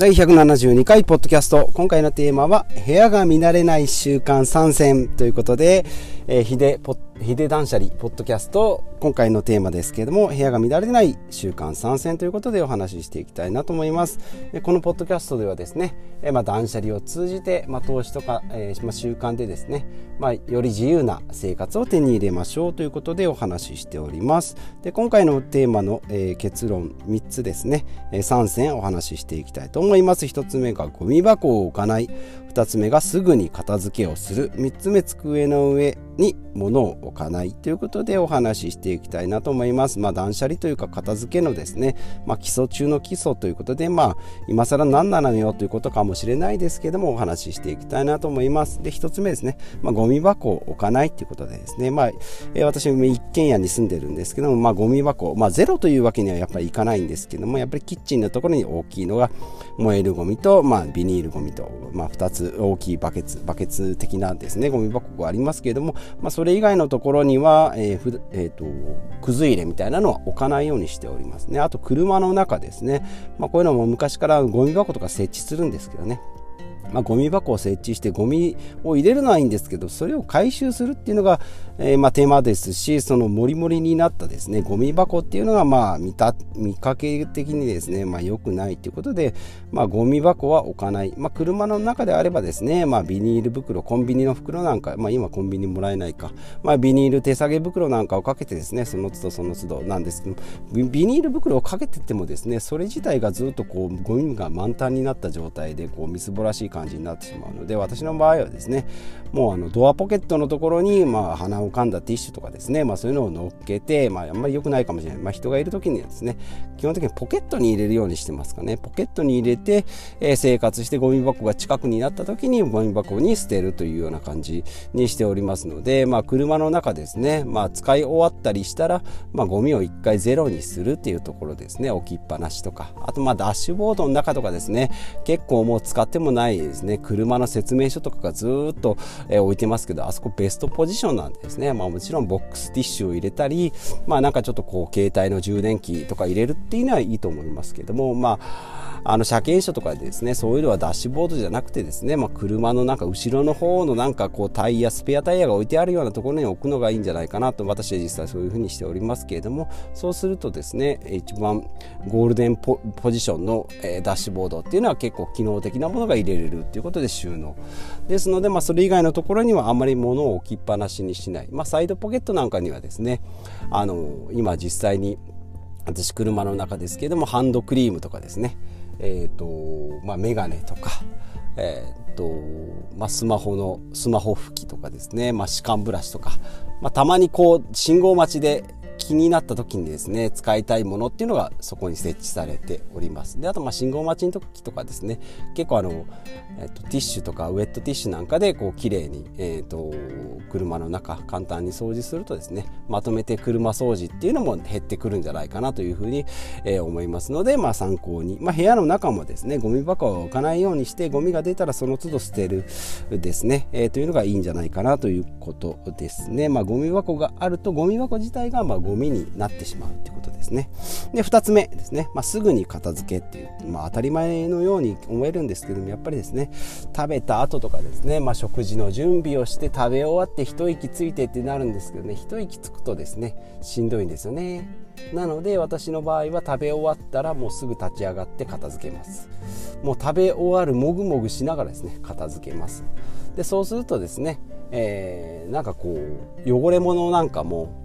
第172回ポッドキャスト。今回のテーマは、部屋が見慣れない習慣参戦ということで、えー、ヒデポヒデ断捨離ポッドキャスト今回のテーマですけれども部屋が乱れない習慣参戦ということでお話ししていきたいなと思います。このポッドキャストではですね、えまあ、断捨離を通じて、まあ、投資とか、えまあ、習慣でですね、まあ、より自由な生活を手に入れましょうということでお話ししております。で今回のテーマの、えー、結論3つですね、えー、3選お話ししていきたいと思います。1つ目がゴミ箱を置かない。2つ目がすぐに片付けをする3つ目机の上に物を置かないということでお話ししていきたいなと思います。まあ、断捨離というか片付けのですね、まあ、基礎中の基礎ということで、まあ、今更何なのよということかもしれないですけども、お話ししていきたいなと思います。で、1つ目ですね、まあ、ゴミ箱を置かないということでですね、まあ、えー、私、一軒家に住んでるんですけども、まあ、ゴミ箱、まあ、ゼロというわけにはやっぱりいかないんですけども、やっぱりキッチンのところに大きいのが燃えるゴミと、まあ、ビニールゴミと、まあ、2つ大きいバケツ、バケツ的なですね、ゴミ箱がありますけれども、まあ、それ以外のところには、えーふえーと、くず入れみたいなのは置かないようにしておりますね。あと車の中ですね、まあ、こういうのも昔からゴミ箱とか設置するんですけどね。まあ、ゴミ箱を設置してゴミを入れるのはいいんですけどそれを回収するっていうのが、えー、まあテーマですしそのモリモリになったですねゴミ箱っていうのがまあ見た見かけ的にですねまあ良くないということで、まあ、ゴミ箱は置かない、まあ、車の中であればですね、まあ、ビニール袋コンビニの袋なんか、まあ、今コンビニもらえないか、まあ、ビニール手提げ袋なんかをかけてですねその都度その都度なんですけどビニール袋をかけててもですねそれ自体がずっとこうゴミが満タンになった状態でこうみすぼらしい感じ感じになってしまうので私の場合はですねもうあのドアポケットのところに、まあ、鼻をかんだティッシュとかですね、まあ、そういうのを乗っけて、まあ、あんまり良くないかもしれない、まあ、人がいる時にはですね基本的にポケットに入れるようにしてますかね。ポケットに入れて、えー、生活してゴミ箱が近くになった時にゴミ箱に捨てるというような感じにしておりますので、まあ、車の中ですね、まあ、使い終わったりしたら、まあ、ゴミを1回ゼロにするっていうところですね。置きっぱなしとか。あとまあダッシュボードの中とかですね結構もう使ってもないですね車の説明書とかがずっと、え、置いてますけどあそこベストポジションなんですね、まあ、もちろんボックスティッシュを入れたりまあなんかちょっとこう携帯の充電器とか入れるっていうのはいいと思いますけどもまああの車検証とかですねそういうのはダッシュボードじゃなくてですね、まあ、車のなんか後ろの方のなんかこうタイヤスペアタイヤが置いてあるようなところに置くのがいいんじゃないかなと私は実際そういうふうにしておりますけれどもそうするとですね一番ゴールデンポジションの、えー、ダッシュボードっていうのは結構機能的なものが入れれるっていうことで収納。ですので、まあ、それ以外のところにはあまり物を置きっぱなしにしない、まあ、サイドポケットなんかにはですねあの今実際に私車の中ですけれどもハンドクリームとかですねえっ、ー、と、まあ、メガネとか、え、ー、と、まあ、スマホの、スマホ拭きとかですね、まあ、歯間ブラシとか、まあ、たまにこう、信号待ちで気になった時にですね使いたいものっていうのがそこに設置されております。であとま信号待ちの時とかですね結構あの、えっと、ティッシュとかウェットティッシュなんかでこう綺麗に、えっと、車の中簡単に掃除するとですねまとめて車掃除っていうのも減ってくるんじゃないかなというふうに、え、思いますので、まあ、参考に、まあ、部屋の中もですねゴミ箱を置かないようにしてゴミが出たらその都度捨てるですね、えー、というのがいいんじゃないかなということですね、まあ、ゴミ箱があるとゴミ箱自体がまあゴミになってしまうってことですね。で2つ目ですね、まあ、すぐに片付けっていう、まあ、当たり前のように思えるんですけどもやっぱりですね食べた後とかですね、まあ、食事の準備をして食べ終わって一息ついてってなるんですけどね一息つくとですねしんどいんですよね。なので私の場合は食べ終わったらもうすぐ立ち上がって片付けます。もう食べ終わるもぐもぐしながらですね片付けます。でそうするとですね、えー、なんかこう汚れ物なんかも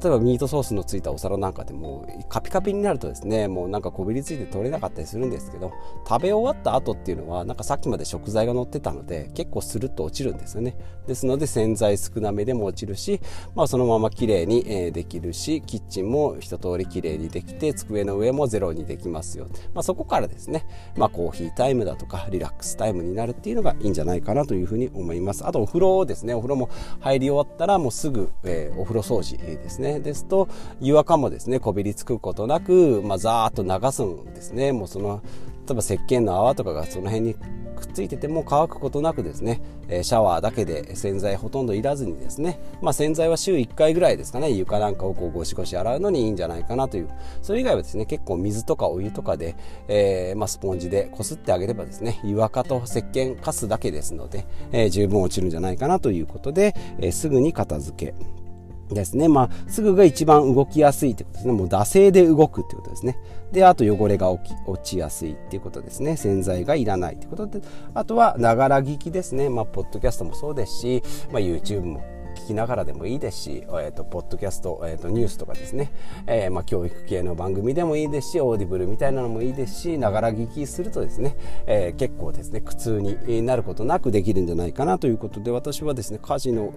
例えばミートソースのついたお皿なんかでもカピカピになるとですねもうなんかこびりついて取れなかったりするんですけど食べ終わった後っていうのはなんかさっきまで食材が乗ってたので結構スルッと落ちるんですよね。ですので洗剤少なめでも落ちるし、まあ、そのまま綺麗に、えできるしキッチンも一通り綺麗にできて机の上もゼロにできますよ、まあ、そこからですね、まあ、コーヒータイムだとかリラックスタイムになるっていうのがいいんじゃないかなというふうに思います。あとお風呂ですね。お風呂も入り終わったらもうすぐ、えー、お風呂掃除ですね。ね。ですと違和感もですねこびりつくことなく、まあ、ザーッと流すんですね。もうその例えば石鹸の泡とかがその辺にくっついてても乾くことなくですね、えシャワーだけで洗剤ほとんどいらずにですね、まあ、洗剤は週1回ぐらいですかね。床なんかをこうゴシゴシ洗うのにいいんじゃないかなという。それ以外はですね結構水とかお湯とかで、えー、まあ、スポンジでこすってあげればですね湯垢と石鹸かすだけですので、えー、十分落ちるんじゃないかなということで、えすぐに片付け。ですね。まあ、すぐが一番動きやすいってことですね。もう惰性で動くってことですね。で、あと汚れが落ちやすいっていうことですね。洗剤がいらないってことで、あとは、ながら聞きですね。まあ、ポッドキャストもそうですし、まあ、YouTube も聞きながらでもいいですし、えーと、ポッドキャスト、えーと、ニュースとかですね、えー、まあ、教育系の番組でもいいですしオーディブルみたいなのもいいですしながら聞きするとですね、えー、結構ですね苦痛になることなくできるんじゃないかなということで私はですね家事の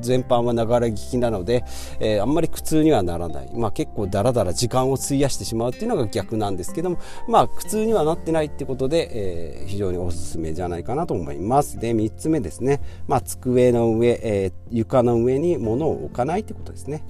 全般はながら聞きなので、えー、あんまり苦痛にはならない、まあ、結構だらだら時間を費やしてしまうっていうのが逆なんですけどもまあ苦痛にはなってないってことで、えー、非常におすすめじゃないかなと思います。で3つ目ですね、まあ、机の上、えー床の上に物を置かないってことですね。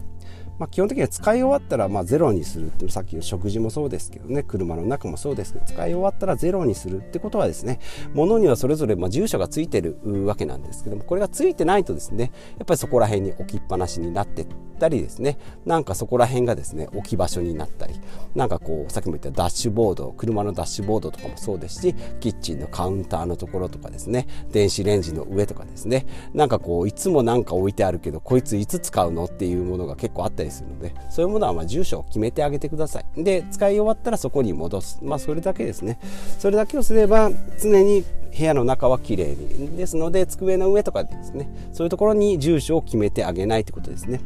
まあ、基本的には使い終わったらまあゼロにするってさっきの食事もそうですけどね車の中もそうですけど使い終わったらゼロにするってことはですね物にはそれぞれまあ住所がついてるわけなんですけどもこれがついてないとですねやっぱりそこら辺に置きっぱなしになってったりですねなんかそこら辺がですね置き場所になったりなんかこうさっきも言ったダッシュボード車のダッシュボードとかもそうですしキッチンのカウンターのところとかですね電子レンジの上とかですねなんかこういつもなんか置いてあるけどこいついつ使うのっていうものが結構あったりするのでそういうものはま住所を決めてあげてください。で使い終わったらそこに戻す。まあそれだけですね。それだけをすれば常に部屋の中は綺麗に。ですので机の上とかですね。そういうところに住所を決めてあげないということですね。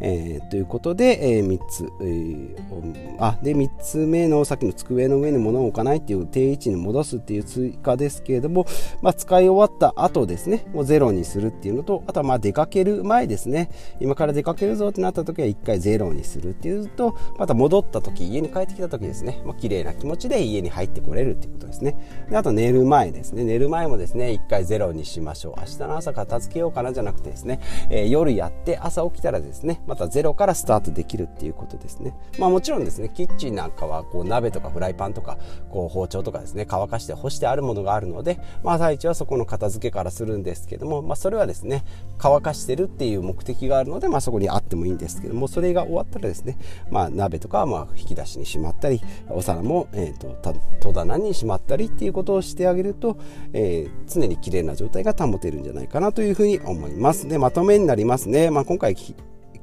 えー、ということで、えー、3つ、えー、あで3つ目のさっきの机の上に物を置かないっていう定位置に戻すっていう追加ですけれども、まあ、使い終わった後ですねもうゼロにするっていうのとあとはまあ出かける前ですね。今から出かけるぞってなった時は1回ゼロにするっていうとまた戻った時家に帰ってきた時ですね、まあ、綺麗な気持ちで家に入ってこれるっていうことですね。であと寝る前ですね。寝る前もですね1回ゼロにしましょう。明日の朝片付けようかなじゃなくてですね、えー、夜やって朝起きたらですねまたゼロからスタートできるっていうことですね。まあもちろんですね、キッチンなんかはこう鍋とかフライパンとかこう包丁とかですね、乾かして干してあるものがあるので、まあ朝一はそこの片付けからするんですけども、まあそれはですね、乾かしてるっていう目的があるので、まあそこにあってもいいんですけども、それが終わったらですね、まあ鍋とかはまあ引き出しにしまったり、お皿も、えーと、戸棚にしまったりっていうことをしてあげると、えー、常に綺麗な状態が保てるんじゃないかなというふうに思います。で、まとめになりますね。まあ今回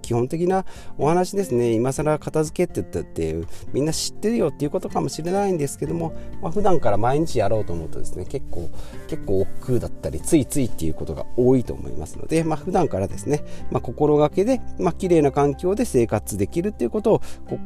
基本的なお話ですね。今更片付けって言ったってみんな知ってるよっていうことかもしれないんですけども、まあ、普段から毎日やろうと思うとですね結構結構億劫だったりついついっていうことが多いと思いますので、まあ、普段からですね、まあ、心がけで、まあ、綺麗な環境で生活できるっていうことを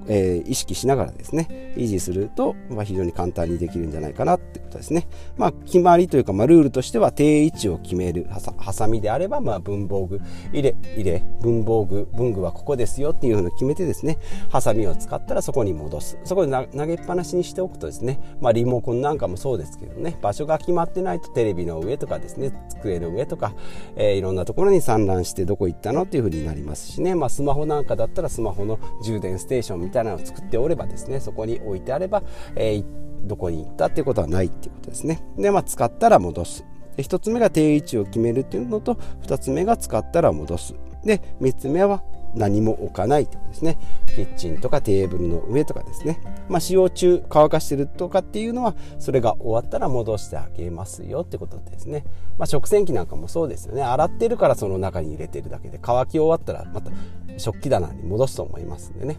えー、意識しながらですね維持すると、まあ、非常に簡単にできるんじゃないかなってことですね、まあ、決まりというか、まあ、ルールとしては定位置を決めるハサミであれば、まあ、文房具入れ入れ文房具文具はここですよっていうのを決めてですねハサミを使ったらそこに戻す。そこで投げっぱなしにしておくとですね、まあ、リモコンなんかもそうですけどね場所が決まってないとテレビの上とかですね机の上とか、えー、いろんなところに散乱してどこ行ったのっていう風になりますしね、まあ、スマホなんかだったらスマホの充電ステーションみたいなのを作っておればですねそこに置いてあれば、えー、どこに行ったっていうことはないっていうことですね。でまあ使ったら戻す。1つ目が定位置を決めるっていうのと2つ目が使ったら戻す。で3つ目は何も置かないってことですね。キッチンとかテーブルの上とかですね、まあ、使用中乾かしてるとかっていうのはそれが終わったら戻してあげますよってことですね、まあ、食洗機なんかもそうですよね。洗ってるからその中に入れてるだけで乾き終わったらまた食器棚に戻すと思いますんでね。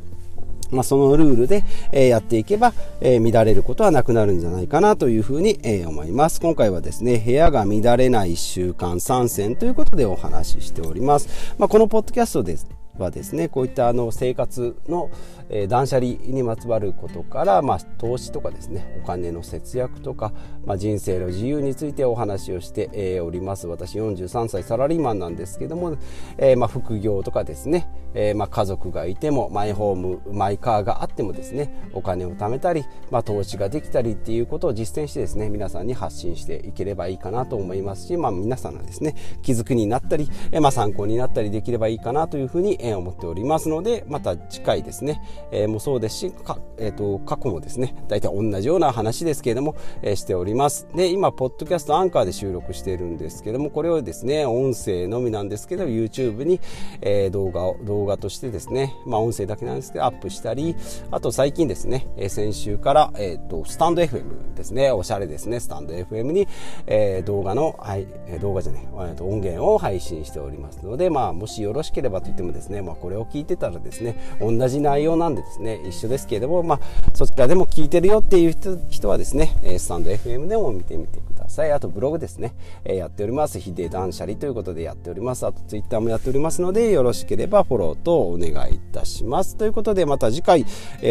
まあ、そのルールで、やっていけば、え乱れることはなくなるんじゃないかなというふうに、え思います。今回はですね、部屋が乱れない習慣3選ということでお話ししております。まあ、このポッドキャストですはですねこういったあの生活の、えー、断捨離にまつわることから、まあ、投資とかですねお金の節約とか、まあ、人生の自由についてお話をして、えー、おります。私43歳サラリーマンなんですけども、えー、まあ、副業とかですね、えまあ、家族がいてもマイホームマイカーがあってもですねお金を貯めたり、まあ、投資ができたりっていうことを実践してですね皆さんに発信していければいいかなと思いますし、まあ、皆さんがですね気づくになったり、えまあ、参考になったりできればいいかなというふうに思っておりますのでまた次回ですね、えもそうですしえーと、過去もですね大体同じような話ですけれども、えしております。で今ポッドキャストアンカーで収録しているんですけどもこれをですね音声のみなんですけど YouTube に、え動画を動画としてですねまあ音声だけなんですけどアップしたりあと最近ですね、え先週から、えーと、スタンド FM ですねおしゃれですねスタンド FM に、え動画の、はい、動画じゃない、えー、と音源を配信しておりますのでまあもしよろしければと言ってもですね、まあ、これを聞いてたらですね同じ内容ななんでですね一緒ですけれども、まあ、そちらでも聞いてるよっていう人はですねスタンド FM でも見てみてください。あとブログですねやっております。ヒデ断捨離ということでやっております。あとツイッターもやっておりますのでよろしければフォローとお願いいたします。ということでまた次回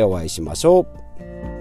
お会いしましょう。